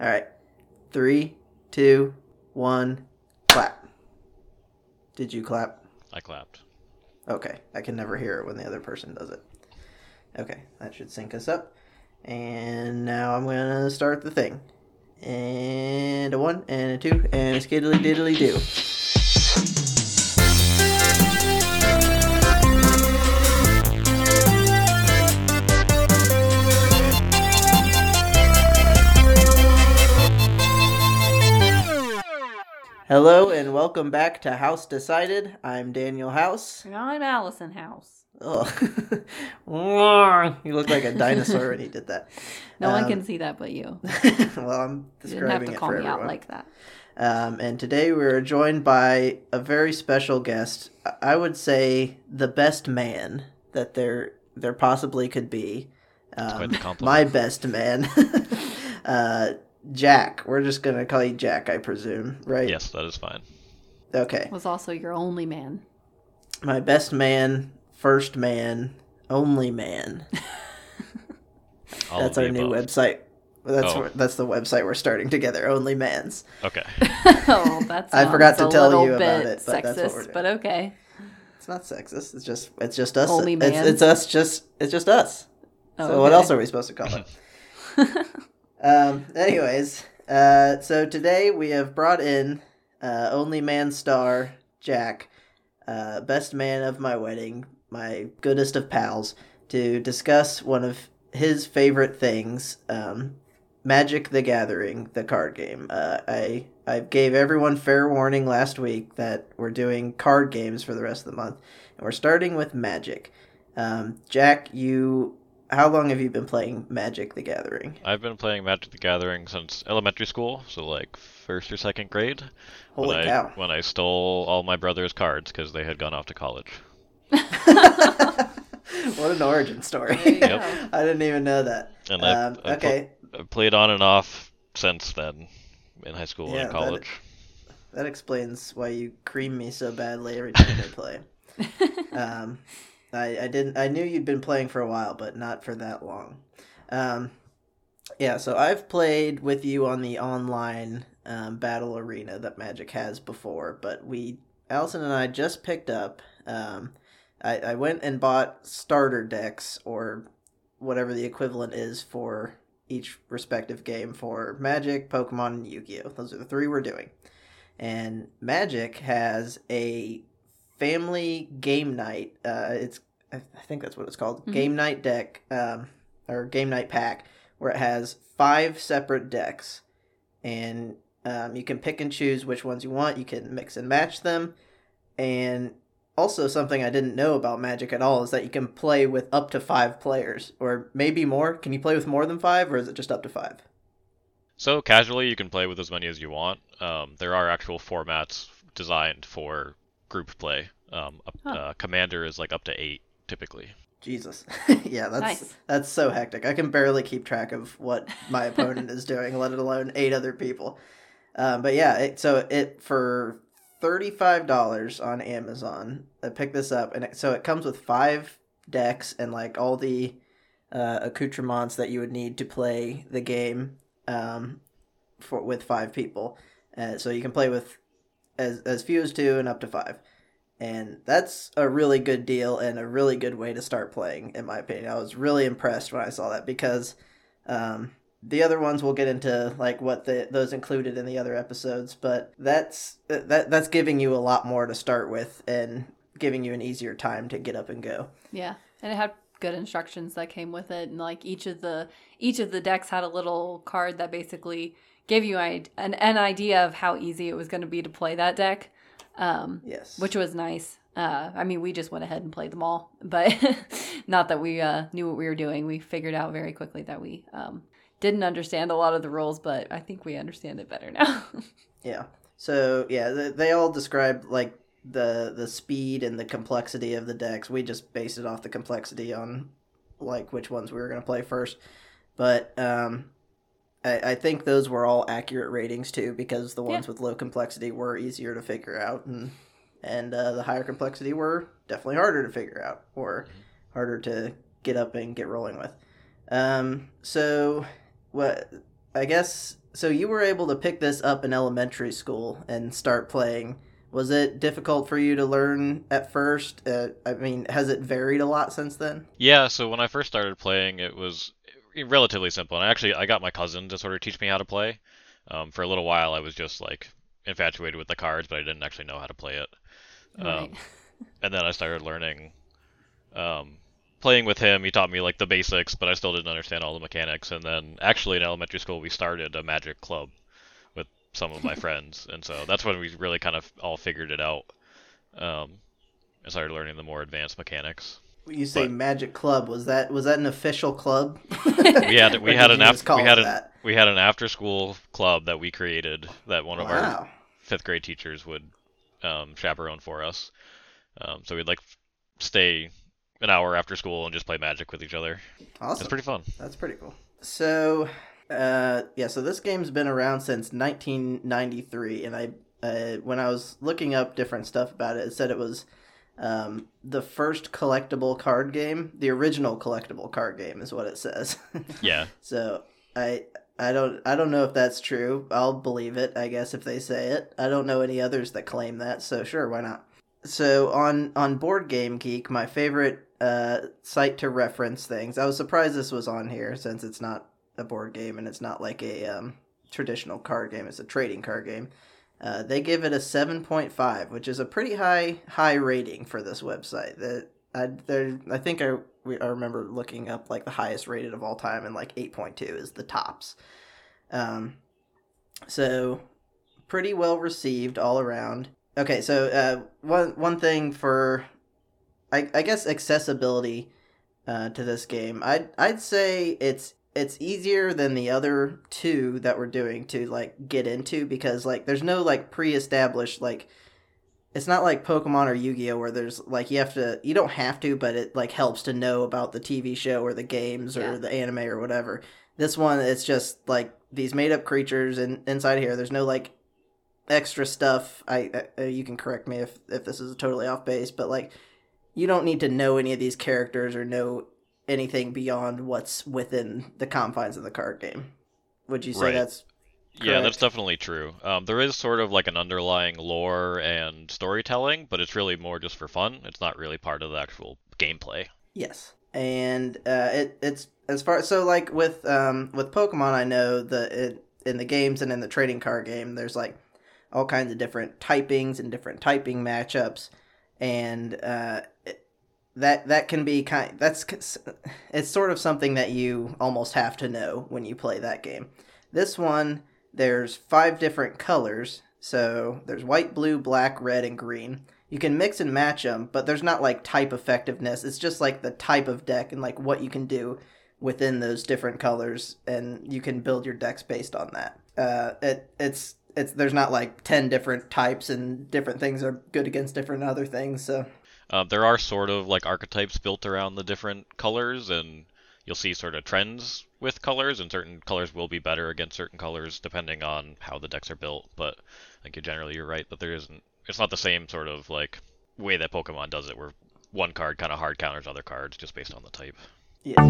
All right. Three, two, one, clap. Did you clap? I clapped. Okay. I can never hear it when the other person does it. Okay. That should sync us up. And now I'm going to start the thing. And a one, and a two, and a skiddly diddly do. Hello and welcome back to House Decided. I'm Daniel House. And I'm Allison House. Oh, you look like a dinosaur when you did that. No one Um, can see that but you. well, I'm describing You didn't have to it call for me out like that. Um, and today we're joined by a very special guest. I- I would say the best man that there there possibly could be. quite Um, the compliment. my best man, uh, Jack. We're just gonna call you Jack, I presume, right? Yes, that is fine. Okay. Was also your only man. My best man, first man, only man. That's our the new above. website. That's Oh. where- that's the website we're starting together. Only Man's. Okay. oh, that's I forgot to tell you about it, but that's what we're sexist, but okay. It's not sexist. It's just it's just us. Only It's, Mans? it's us. Just it's just us. Oh, so what else are we supposed to call it? um. Anyways, uh, so today we have brought in uh, only man star Jack, uh, best man of my wedding, my goodest of pals, to discuss one of his favorite things, um, Magic the Gathering, the card game. Uh, I I gave everyone fair warning last week that we're doing card games for the rest of the month, and we're starting with Magic. Um, Jack, you, how long have you been playing Magic the Gathering? I've been playing Magic the Gathering since elementary school, so like first or second grade. Holy when cow! I when I stole all my brother's cards because they had gone off to college. what an origin story! Yep. I didn't even know that. And I, Um, I okay, I've played on and off since then, in high school Yeah, and that- college. that explains why you cream me so badly every time I play. um, I, I didn't. I knew you'd been playing for a while, but not for that long. Um, yeah, so I've played with you on the online um, battle arena that Magic has before, but we, Allison and I, just picked up. Um, I, I went and bought starter decks or whatever the equivalent is for each respective game for Magic, Pokemon, and Yu Gi Oh! Those are the three we're doing. And Magic has a family game night. Uh, it's I I think that's what it's called. Mhm. Game night deck um, or game night pack where it has five separate decks, and um, you can pick and choose which ones you want. You can mix and match them, and also something I didn't know about Magic at all is that you can play with up to five players, or maybe more. Can you play with more than five, or is it just up to five? So casually, you can play with as many as you want. Um, there are actual formats designed for group play. Um, up- Huh. uh, Commander is like up to eight typically. Jesus. yeah, that's Nice. that's so hectic. I can barely keep track of what my opponent is doing, let alone eight other people. Um, but yeah, it, so it for thirty five dollars on Amazon. I picked this up, and it, so it comes with five decks and like all the uh, accoutrements that you would need to play the game um, for with five people. Uh, so you can play with as as few as two and up to five. And that's a really good deal and a really good way to start playing in my opinion. I was really impressed when i saw that because um, the other ones we'll get into like what the, those included in the other episodes but that's that that's giving you a lot more to start with and giving you an easier time to get up and go. Yeah, and it had good instructions that came with it, and like each of the each of the decks had a little card that basically gave you an an idea of how easy it was going to be to play that deck, um, yes which was nice. Uh, I mean, we just went ahead and played them all, but not that we uh, knew what we were doing. We figured out very quickly that we um, didn't understand a lot of the rules, but I think we understand it better now. Yeah. So yeah, they, they all describe like the the speed and the complexity of the decks. We just based it off the complexity on like which ones we were gonna play first. But um, I, I think those were all accurate ratings too, because the ones Yeah. with low complexity were easier to figure out, and and uh, the higher complexity were definitely harder to figure out or harder to get up and get rolling with. Um, so what I guess so. You were able to pick this up in elementary school and start playing. Was it difficult for you to learn at first? Uh, I mean, has it varied a lot since then? Yeah, so when I first started playing, it was relatively simple. And actually, I got my cousin to sort of teach me how to play. Um, for a little while, I was just like infatuated with the cards, but I didn't actually know how to play it. Right. Um, and then I started learning, um, playing with him. He taught me like the basics, but I still didn't understand all the mechanics. And then actually in elementary school, we started a magic club with some of my friends, and so that's when we really kind of all figured it out. Um, and started learning the more advanced mechanics. You say But- Magic Club was that was that an official club? We had we had an after we had an that? we had an after school club that we created that one of our fifth grade teachers would um, chaperone for us. Um, so we'd like stay an hour after school and just play Magic with each other. Awesome. It's pretty fun. That's pretty cool. So, uh, yeah, so this game's been around since 1993, and I, uh, when I was looking up different stuff about it, it said it was um, the first collectible card game, the original collectible card game, is what it says. Yeah. so I, I don't, I don't know if that's true. I'll believe it, I guess, if they say it. I don't know any others that claim that, so sure, why not? So on on Board Game Geek, my favorite uh, site to reference things. I was surprised this was on here since it's not a board game and it's not like a um, traditional card game. It's a trading card game. Uh, they give it a seven point five, which is a pretty high high rating for this website. That I think I I remember looking up like the highest rated of all time, and like eight point two is the tops. Um, so pretty well received all around. Okay, so uh, one one thing for, I, I guess accessibility uh, to this game, I'd I'd say it's it's easier than the other two that we're doing to like get into because like there's no like pre-established like it's not like Pokemon or Yu-Gi-Oh where there's like you have to you don't have to but it like helps to know about the TV show or the games or Yeah. the anime or whatever. This one it's just like these made up creatures and inside here there's no like extra stuff. I uh, you can correct me if if this is totally off base, but like you don't need to know any of these characters or know anything beyond what's within the confines of the card game. Would you say Right. that's Yeah, that's definitely true. Um, there is sort of like an underlying lore and storytelling, but it's really more just for fun. It's not really part of the actual gameplay. Yes, and uh, it it's as far so like with um with Pokemon, I know the it, in the games and in the trading card game, there's like all kinds of different typings and different typing matchups, and uh, it, that that can be kind. That's it's sort of something that you almost have to know when you play that game. This one, there's five different colors. So there's white, blue, black, red, and green. You can mix and match them, but there's not like type effectiveness. It's just like the type of deck and like what you can do within those different colors, and you can build your decks based on that. Uh, it it's it's there's not like ten different types and different things are good against different other things. So Um, there are sort of like archetypes built around the different colors, and you'll see sort of trends with colors, and certain colors will be better against certain colors depending on how the decks are built. But I think generally you're right that there isn't. It's not the same sort of like way that Pokemon does it, where one card kind of hard counters other cards just based on the type. Yeah.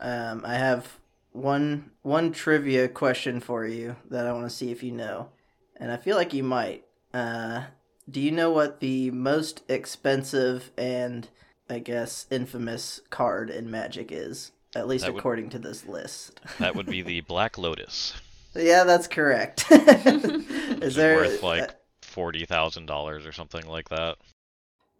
Um, I have one one trivia question for you that I want to see if you know, and I feel like you might. Uh, do you know what the most expensive and I guess infamous card in Magic is? At least That would- according to this list. That would be the Black Lotus. yeah, that's correct. is is there worth like forty thousand dollars or something like that.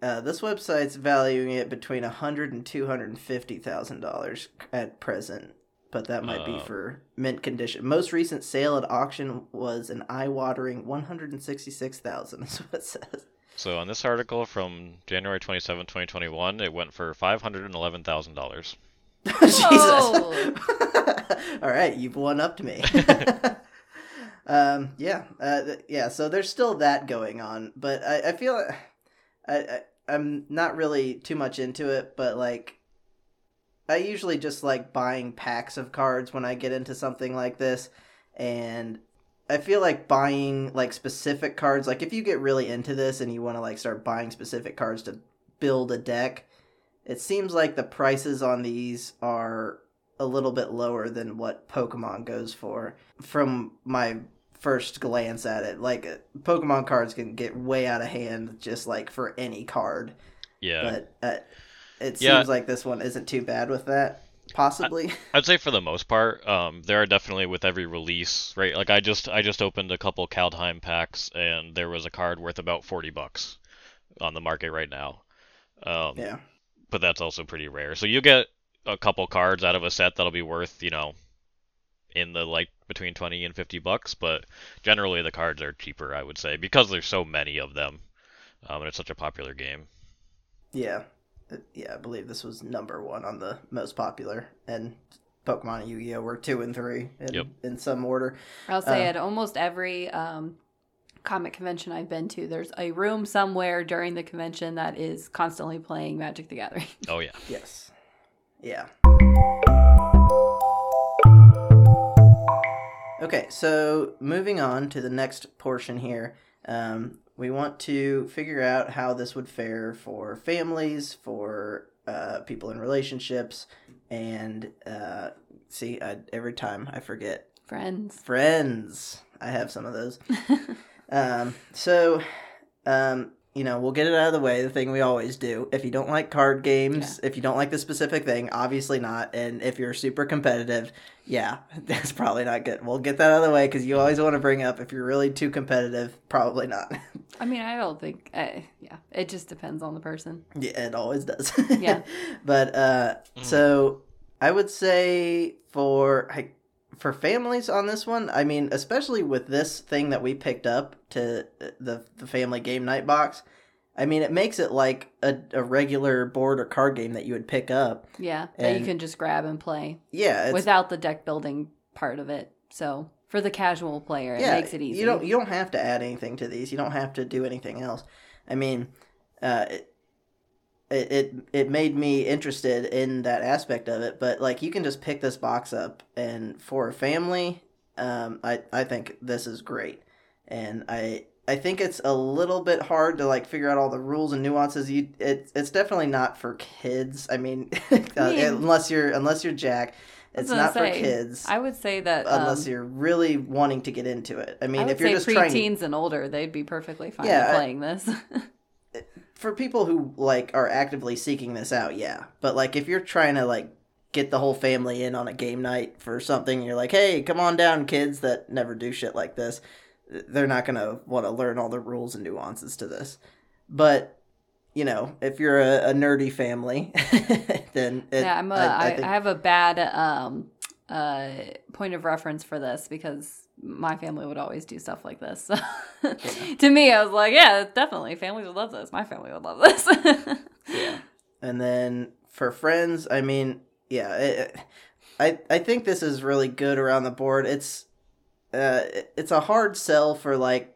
Uh, this website's valuing it between a hundred and two hundred and fifty thousand dollars at present, but that might be Uh. for mint condition. Most recent sale at auction was an eye-watering one hundred and sixty-six thousand. Is what it says. So on this article from January 27, 2021, it went for $511,000. Jesus. All right, you've won up to me. um, yeah, uh, th- yeah. So there's still that going on, but I, I feel I, I I'm not really too much into it, but like I usually just like buying packs of cards when I get into something like this, and I feel like buying like specific cards. Like if you get really into this and you want to like start buying specific cards to build a deck, it seems like the prices on these are a little bit lower than what Pokemon goes for. From my first glance at it, like Pokemon cards can get way out of hand just like for any card. Yeah. But uh, it Yeah. seems like this one isn't too bad with that. Possibly. I'd say for the most part, um, there are definitely with every release, right? Like I just I just opened a couple Kaldheim packs, and there was a card worth about forty bucks on the market right now. Um, yeah. but that's also pretty rare. So you get a couple cards out of a set that'll be worth, you know, in the like between 20 and 50 bucks, but generally the cards are cheaper, I would say, because there's so many of them. Um, and it's such a popular game. Yeah. Yeah, I believe this was number one on the most popular, and Pokemon and Yu Gi Oh were two and three in, Yep. in some order. I'll say Uh, at almost every um, comic convention I've been to, there's a room somewhere during the convention that is constantly playing Magic the Gathering. Oh yeah. Yes. Yeah. Okay, so moving on to the next portion here, um, we want to figure out how this would fare for families, for uh, people in relationships, and uh, see, I, every time I forget Friends. friends. I have some of those. Um, so, um, you know, we'll get it out of the way. The thing we always do. If you don't like card games, if you don't like the specific thing, obviously not. And if you're super competitive, yeah, that's probably not good. We'll get that out of the way because you always want to bring up if you're really too competitive, probably not. I mean, I don't think. Uh, yeah, it just depends on the person. yeah, it always does. Yeah. but uh, so I would say for I, for families on this one, I mean, especially with this thing that we picked up to uh, the the family game night box, I mean, it makes it like a, a regular board or card game that you would pick up. Yeah, that you can just grab and play Yeah, without the deck building part of it. So for the casual player, it makes it easy. You don't you don't have to add anything to these. You don't have to do anything else. I mean, uh, it, it it made me interested in that aspect of it. But like, you can just pick this box up, and for a family, um, I I think this is great, and I. I think it's a little bit hard to like figure out all the rules and nuances. You, it's it's definitely not for kids. I mean, uh, unless you're unless you're Jack, it's not say, for kids I would say that unless um, you're really wanting to get into it. I mean, I if you're just trying to, preteens and older, they'd be perfectly fine Yeah, playing this. for people who like are actively seeking this out, yeah. But like if you're trying to like get the whole family in on a game night for something, you're like, hey, come on down, kids that never do shit like this. They're not gonna want to learn all the rules and nuances to this. But you know, if you're a, a nerdy family, then it, yeah, I'm a, I, I, I I, think, have a bad um, uh, point of reference for this because my family would always do stuff like this. So to me, I was like, yeah, definitely, families would love this. My family would love this. Yeah. And then for friends, I mean, yeah, it, I I think this is really good around the board. It's uh it's a hard sell for like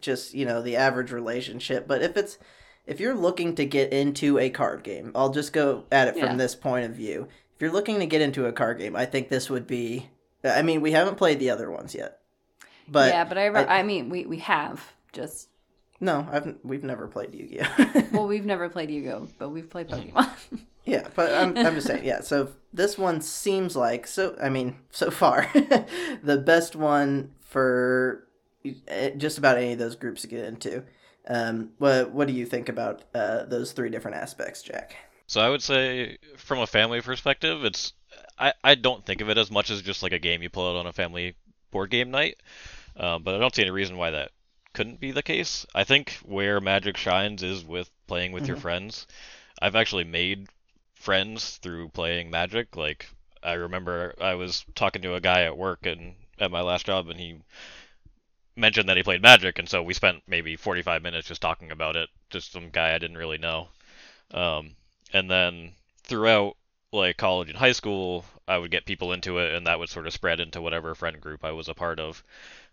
just, you know, the average relationship, but if it's if you're looking to get into a card game, I'll just go at it Yeah. from this point of view. If you're looking to get into a card game, I think this would be I mean, we haven't played the other ones yet. But yeah, but I, re- I- I, mean, we, we have just no, I've we've never played Yu-Gi-Oh. well, we've never played Yu-Gi-Oh, but we've played Pokemon. Yeah, but I'm, I'm just saying, yeah. So this one seems like so. I mean, so far, the best one for eh, just about any of those groups to get into. Um, what what do you think about uh, those three different aspects, Jack? So I would say, from a family perspective, it's I, I don't think of it as much as just like a game you pull out on a family board game night. Um, but I don't see any reason why that couldn't be the case. I think where Magic shines is with playing with your Mhm. friends. I've actually made friends through playing Magic. Like I remember I was talking to a guy at work and at my last job, and he mentioned that he played Magic, and so we spent maybe 45 minutes just talking about it. Just some guy I didn't really know. Um, and then throughout like college and high school, I would get people into it, and that would sort of spread into whatever friend group I was a part of.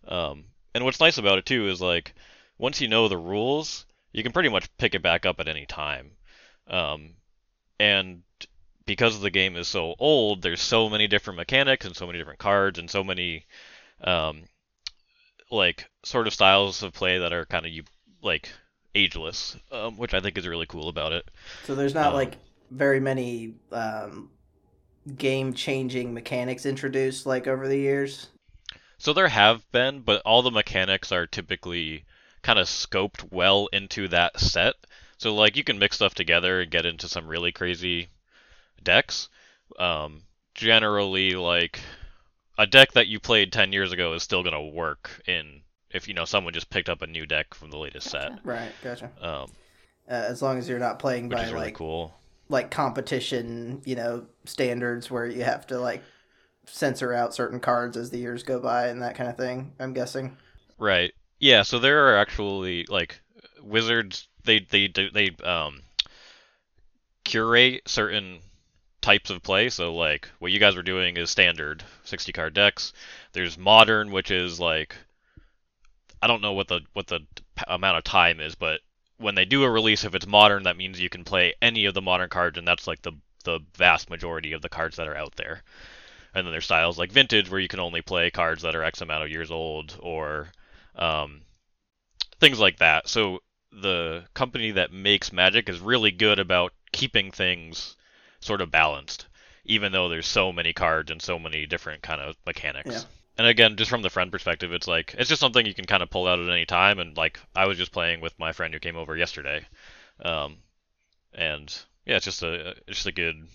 Um, and what's nice about it too is like once you know the rules, you can pretty much pick it back up at any time. Um, and because the game is so old, there's so many different mechanics and so many different cards and so many um, like sort of styles of play that are kind of you like ageless, um, which I think is really cool about it. So there's not Um, like very many um, game changing mechanics introduced like over the years? So there have been, but all the mechanics are typically kind of scoped well into that set. So like you can mix stuff together and get into some really crazy decks. Um, generally, like a deck that you played 10 years ago is still gonna work in if you know someone just picked up a new deck from the latest Gotcha. Right, gotcha. Um, Uh, as long as you're not playing by really like cool. like competition, you know, standards where you have to like censor out certain cards as the years go by and that kind of thing. I'm guessing. Right. Yeah, so there are actually like wizards they they do they um curate certain types of play. So like what you guys were doing is standard 60 card decks. There's modern which is like I don't know what the what the amount of time is, but when they do a release if it's modern that means you can play any of the modern cards and that's like the the vast majority of the cards that are out there. And then there's styles like vintage where you can only play cards that are X amount of years old or um, things like that. So the company that makes Magic is really good about keeping things sort of balanced, even though there's so many cards and so many different kind of mechanics. Yeah. And again, just from the friend perspective, it's like it's just something you can kind of pull out at any time. And like I was just playing with my friend who came over yesterday, um, and yeah, it's just a it's just a good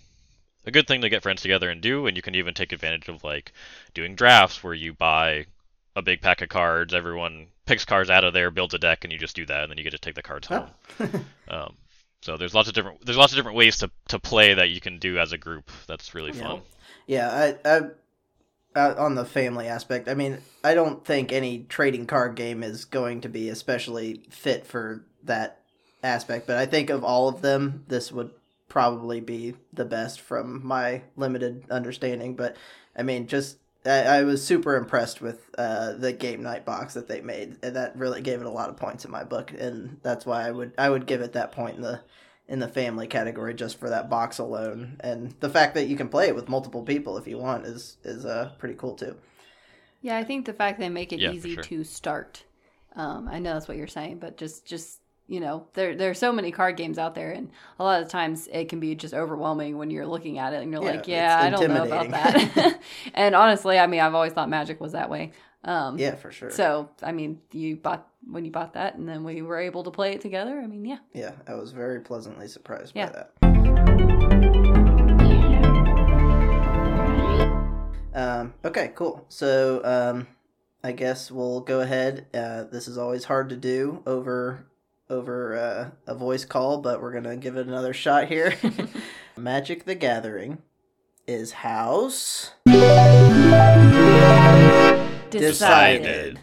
a good thing to get friends together and do. And you can even take advantage of like doing drafts where you buy a big pack of cards. Everyone picks cards out of there, builds a deck, and you just do that, and then you get to take the cards home. Um, so there's lots of different there's lots of different ways to, to play that you can do as a group. That's really Yeah. fun. Yeah, I, I uh, on the family aspect, I mean, I don't think any trading card game is going to be especially fit for that aspect, but I think of all of them, this would probably be the best from my limited understanding. But I mean, just I, I was super impressed with uh, the game night box that they made, and that really gave it a lot of points in my book, and that's why I would I would give it that point in the in the family category just for that box alone, and the fact that you can play it with multiple people if you want is is uh, pretty cool too. Yeah, I think the fact they make it Yeah, easy sure. to start. Um, I know that's what you're saying, but just just you know, there there are so many card games out there, and a lot of times it can be just overwhelming when you're looking at it and you're Yeah, like, yeah, I don't know about that. and honestly, I mean, I've always thought Magic was that way. Um, Yeah, for sure. So I mean, you bought when you bought that, and then we were able to play it together. I mean, yeah. yeah, I was very pleasantly surprised Yeah. by that. Um, okay, cool. So um, I guess we'll go ahead. Uh, this is always hard to do over over uh, a voice call, but we're gonna give it another shot here. Magic the Gathering is house Decided.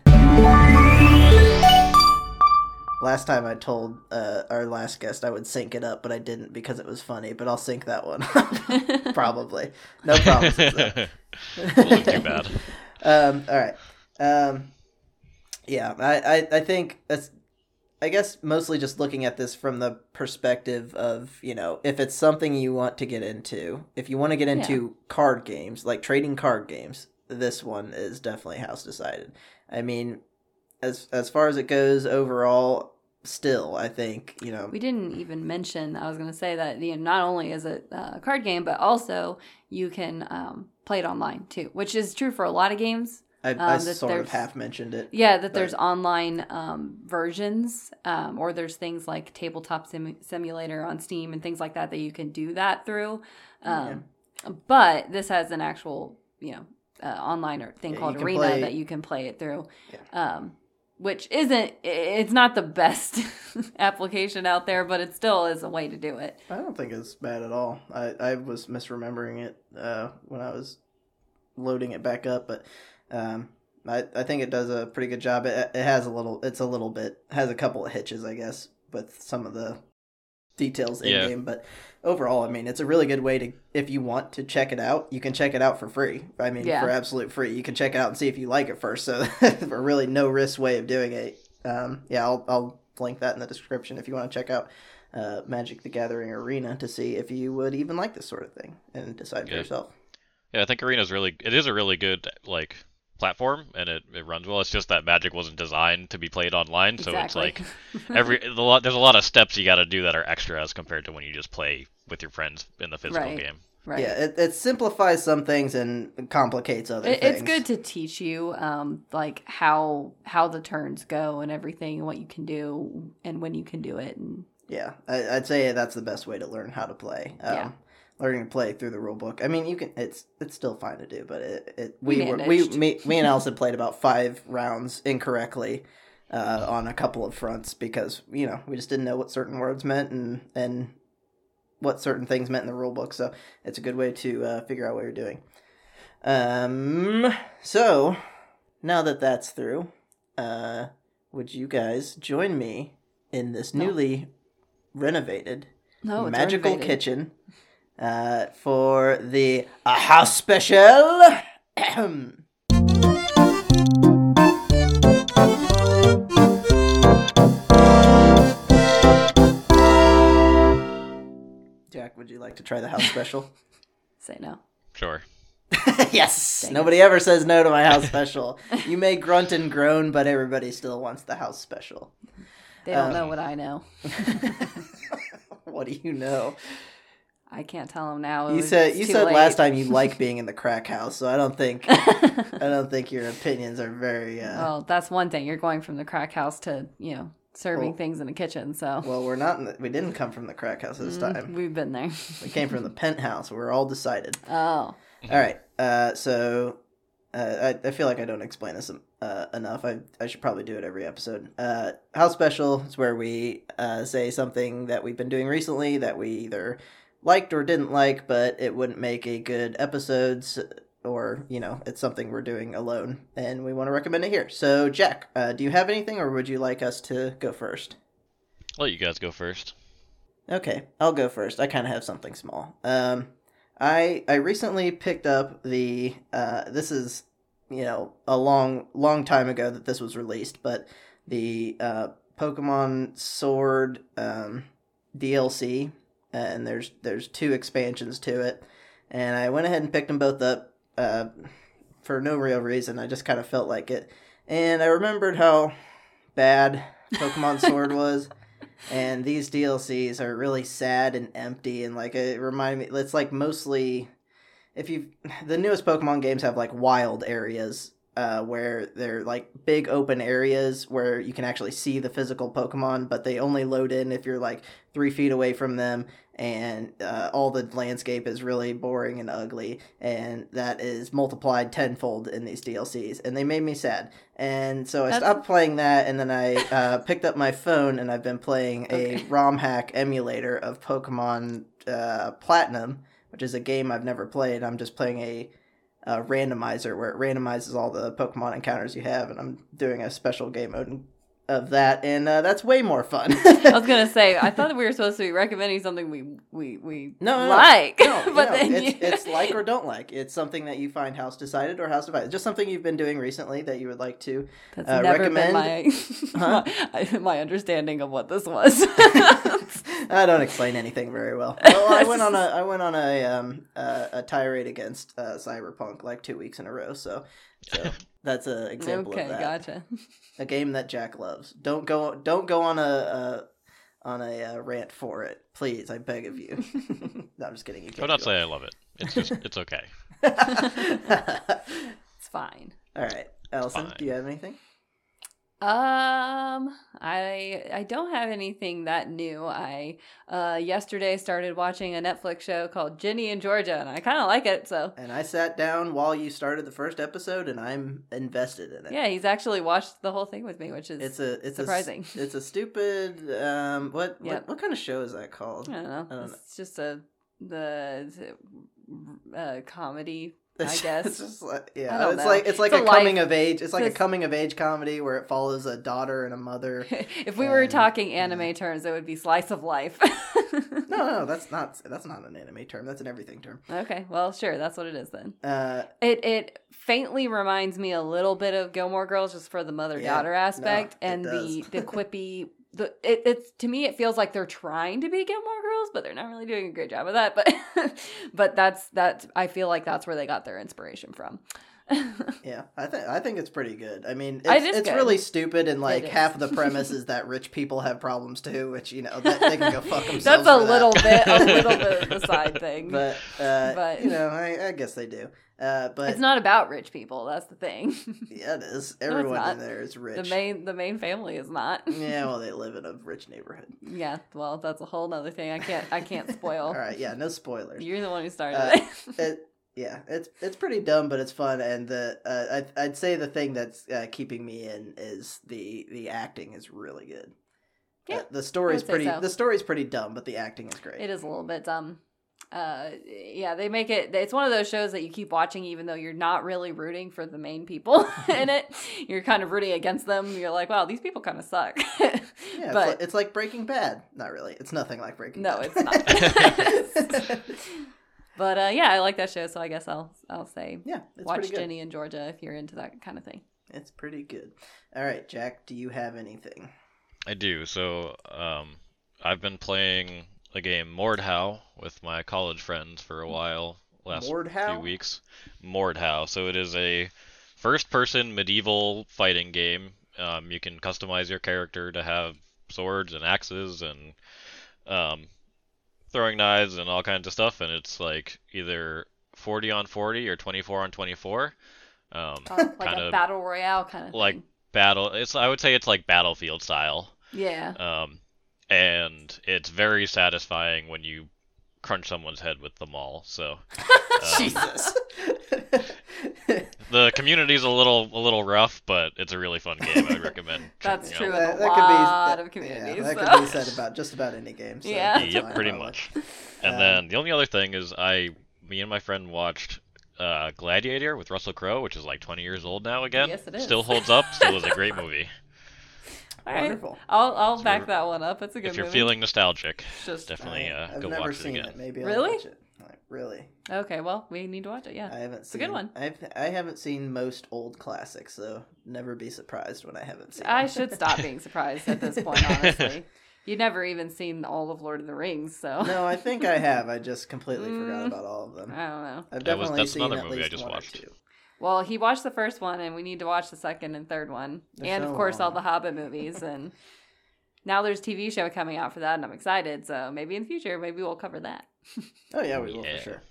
Last time I told uh, our last guest I would sync it up, but I didn't because it was funny. But I'll sync that one. Probably. No promises. Wasn't too bad. um, all right. Um, yeah, I, I, I think that's. I guess mostly just looking at this from the perspective of you know if it's something you want to get into, if you want to get into card games like trading card games, this one is definitely house decided. I mean, as as far as it goes overall, still I think you know We didn't even mention. I was going to say that you know, not only is it a card game, but also you can um, play it online too, which is true for a lot of games. I, I um, that sort of half mentioned it. Yeah, that there's online um, versions, um, or there's things like Tabletop Sim- Simulator on Steam and things like that that you can do that through. Um, But this has an actual, you know, uh, online or thing Yeah, called Arena play- that you can play it through. Um, which isn't, it's not the best application out there, but it still is a way to do it. I don't think it's bad at all. I, I was misremembering it uh, when I was loading it back up, but um, I, I think it does a pretty good job. It, it has a little, it's a little bit, has a couple of hitches, I guess, with some of the details in Yeah. game. But overall, I mean, it's a really good way to, if you want to check it out, you can check it out for free. I mean, Yeah. for absolute free. You can check it out and see if you like it first. So, a really no risk way of doing it. Um, yeah, I'll, I'll link that in the description if you want to check out uh, Magic the Gathering Arena to see if you would even like this sort of thing and decide for yourself. Yeah, I think Arena's really it is a really good like platform and it, it runs well. It's just that Magic wasn't designed to be played online, so it's like every the lot there's a lot of steps you got to do that are extra as compared to when you just play with your friends in the physical Right. game. right. Yeah, it, it simplifies some things and complicates other It, things. it's good to teach you um like how how the turns go and everything and what you can do and when you can do it and Yeah, I, I'd say that's the best way to learn how to play. Um, Yeah. Learning to play through the rule book. I mean, you can. It's it's still fine to do, but it, it we We were, we me, me and Allison played about five rounds incorrectly uh, on a couple of fronts because you know we just didn't know what certain words meant and and what certain things meant in the rule book. So it's a good way to uh, figure out what you're doing. Um. So now that that's through, uh, would you guys join me in this No. newly renovated no magical renovated. kitchen uh, for the a house special? Jack, would you like to try the house special? say no Sure. yes. Dang it. Nobody ever says no to my house special. you may grunt and groan, but everybody still wants the house special. they don't Um, know what i know what do you know? I can't tell them now It You said you too said last time you like being in the crack house, so I don't think I don't think your opinions are very uh well that's one thing you're going from the crack house to you know serving Well- things in the kitchen so well, we're not in the, we didn't come from the crack house this Mm, time. we've been there We came from the penthouse. We're all decided. oh All right. Uh so uh, I, I feel like I don't explain this uh, enough. I, I should probably do it every episode. Uh, House Special is where we uh, say something that we've been doing recently that we either liked or didn't like, but it wouldn't make a good episodes, or you know, it's something we're doing alone, and we want to recommend it here. So, Jack, uh, do you have anything, or would you like us to go first? I'll let you guys go first. Okay, I'll go first. I kind of have something small. Um, I I recently picked up the uh, this is you know a long long time ago that this was released, but the uh, Pokemon Sword um, DLC, and there's there's two expansions to it, and I went ahead and picked them both up uh, for no real reason. I just kind of felt like it, and I remembered how bad Pokemon Sword was. And these DLCs are really sad and empty and like it remind me it's like mostly if you the newest Pokemon games have like wild areas uh, where they're like big open areas where you can actually see the physical Pokemon, but they only load in if you're like three feet away from them, and uh, all the landscape is really boring and ugly, and that is multiplied tenfold in these DLCs, and they made me sad. And so I That's- stopped playing that, and then I uh, picked up my phone, and I've been playing a ROM hack emulator of Pokemon uh, Platinum, which is a game I've never played. I'm just playing a uh, randomizer where it randomizes all the Pokemon encounters you have, and I'm doing a special game mode of that, and uh, that's way more fun. I was gonna say I thought that we were supposed to be recommending something we we we No, no, like, No, but no, then it's, you... it's like or don't like. It's something that you find house decided or house divided. Just something you've been doing recently that you would like to. That's uh, never recommend- been my, Huh? my my understanding of what this was. I don't explain anything very well. Well, I went on a I went on a um uh, a tirade against uh, Cyberpunk like two weeks in a row. So, so that's an example okay, of that. gotcha. A game that Jack loves. Don't go don't go on a, a on a uh, rant for it, please. I beg of you. no, I'm just kidding. You I can't would not do say I love it. It's just it's okay. It's fine. All right, Allison, Fine. do you have anything? Um, I I don't have anything that new. I uh yesterday started watching a Netflix show called Ginny and Georgia, and I kind of like it. So And I sat down while you started the first episode, and I'm invested in it. yeah, he's actually watched the whole thing with me, which is It's a it's surprising. A, it's a stupid um what, Yep. what what kind of show is that called? I don't know. I don't it's just a the uh, comedy. I It's, guess. it's just like I yeah, it's know. like it's like It's a, a coming of age. It's like a coming of age comedy where it follows a daughter and a mother. if we were talking anime terms, it would be slice of life. no, no, that's not that's not an anime term. That's an everything term. Okay, well, sure, that's what it is then. Uh, It it faintly reminds me a little bit of Gilmore Girls, just for the mother daughter Yeah, aspect, no, and the the quippy. The it, it's to me it feels like they're trying to be Gilmore Girls, but they're not really doing a great job of that. But but that's that's I feel like that's where they got their inspiration from. Yeah, I think I think it's pretty good. I mean, it's, It it's good. really stupid, and like half of the premise is that rich people have problems too, which you know that, they can go fuck themselves. That's a for that. little bit, a little bit of a side thing. but uh, But- you know, I, I guess they do. Uh, but it's not about rich people. That's the thing. Yeah, it is. Everyone not. in there is rich. The main, the main family is not. yeah, well, they live in a rich neighborhood. Yeah, well, that's a whole nother thing. I can't, I can't spoil. All right, yeah, no spoilers. You're the one who started Uh, it. It, yeah, it's it's pretty dumb, but it's fun. And the uh, I'd, I'd say the thing that's uh, keeping me in is the the acting is really good. Yeah, Uh, the story's say pretty. so. The story's pretty dumb, but the acting is great. It is a little bit dumb. Uh, yeah, they make it. It's one of those shows that you keep watching, even though you're not really rooting for the main people in it. You're kind of rooting against them. You're like, wow, these people kind of suck. Yeah, it's, but like, it's like Breaking Bad. Not really. It's nothing like Breaking no, Bad. it's not. but uh, yeah, I like that show, so I guess I'll I'll say yeah, watch. Ginny and Georgia if you're into that kind of thing. It's pretty good. All right, Jack, do you have anything? I do. So, um, I've been playing the game Mordhau with my college friends for a while. Last Mordhau? few weeks. Mordhau. So it is a first-person medieval fighting game. Um, you can customize your character to have swords and axes and um, throwing knives and all kinds of stuff, and it's like either 40 on 40 or 24 on 24. Um, Oh, like kind a of battle royale kind of like thing. battle. It's I would say it's like battlefield style. Yeah. Um, and it's very satisfying when you crunch someone's head with the maul. So um, Jesus. the community's a little a little rough, but it's a really fun game. I'd recommend. That's checking true. out. with a lot of communities, Yeah, that so. could be said about just about any game. So Yeah. that's Yep, pretty probably. much. And Um, then the only other thing is I, me and my friend watched uh, Gladiator with Russell Crowe, which is like 20 years old now again. Yes, it is. Still holds up. Still is a great movie. All right. Wonderful. I'll I'll So back we're- that one up. It's a good if you're movie. feeling nostalgic, Just- definitely I, uh, I've go never watch it again. it. Maybe I'll Really? watch it. Like, really? Okay, well, we need to watch it. Yeah. I haven't a seen. good one. I've I haven't seen most old classics, so never be surprised when I haven't seen. I should stop being surprised at this point, honestly. You've never even seen all of Lord of the Rings, so no, I think I have. I just completely Mm. forgot about all of them. I don't know. I've That was- definitely that's seen another at movie I just one or watched. Two. Well, he watched the first one, and we need to watch the second and third one, They're and so of course all the Hobbit movies. And now there's a TV show coming out for that, and I'm excited. So maybe in the future, maybe we'll cover that. Oh yeah, we will Yeah. for sure.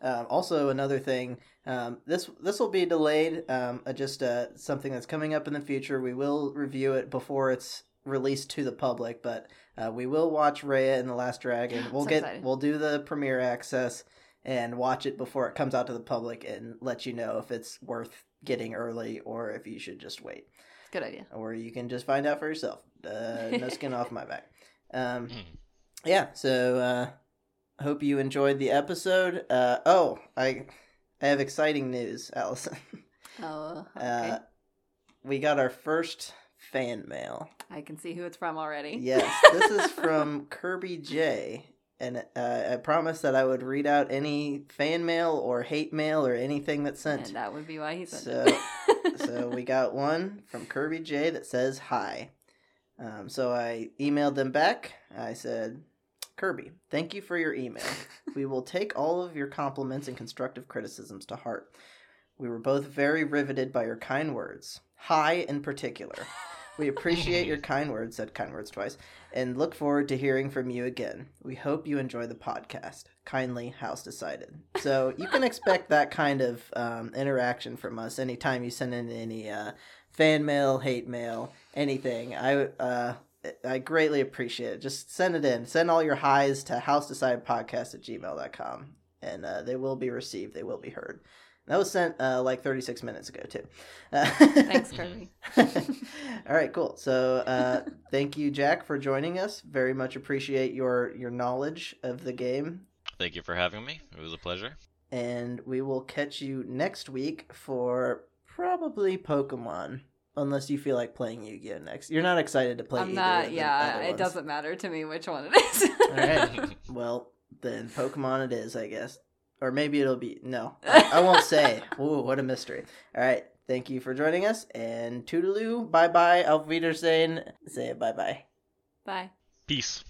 Um, also, another thing. Um, this this will be delayed. Um, uh, just uh, something that's coming up in the future. We will review it before it's released to the public, but uh, we will watch Raya and the Last Dragon. We'll So get excited. we'll do the premiere access and watch it before it comes out to the public and let you know if it's worth getting early or if you should just wait Good idea. or you can just find out for yourself. Uh, no skin off my back. Um, Hmm. yeah, so uh, hope you enjoyed the episode. Uh, oh, I I have exciting news, Allison. Oh, okay. Uh, we got our first fan mail. I can see who it's from already. Yes, this is from Kirby J. And uh, I promised that I would read out any fan mail or hate mail or anything that's sent. and that would be why he sent So- it. so we got one from Kirby J that says hi. Um, so I emailed them back. I said, Kirby, thank you for your email. we will take all of your compliments and constructive criticisms to heart. We were both very riveted by your kind words. Hi, in particular. We appreciate your kind words, said kind words twice, and look forward to hearing from you again. We hope you enjoy the podcast. Kindly, House Decided. So you can expect that kind of um, interaction from us anytime you send in any uh, fan mail, hate mail, anything. I uh, I greatly appreciate it. Just send it in. Send all your highs to housedecidedpodcast at gmail.com, and uh, they will be received. They will be heard. That was sent uh, like 36 minutes ago, too. Thanks, Kirby. All right, cool. So, uh, thank you, Jack, for joining us. Very much appreciate your your knowledge of the game, Thank you for having me. It was a pleasure. and we will catch you next week for probably Pokemon. Unless you feel like playing Yu-Gi-Oh next, you're not excited to play. I'm either not. of the Yeah, other it ones. doesn't matter to me which one it is. All right. Well, then Pokemon it is, I guess. Or maybe it'll be no. I, I won't say. Ooh, what a mystery. All right. Thank you for joining us, and toodaloo, bye bye, auf Wiedersehen. Say bye bye. Bye. Peace.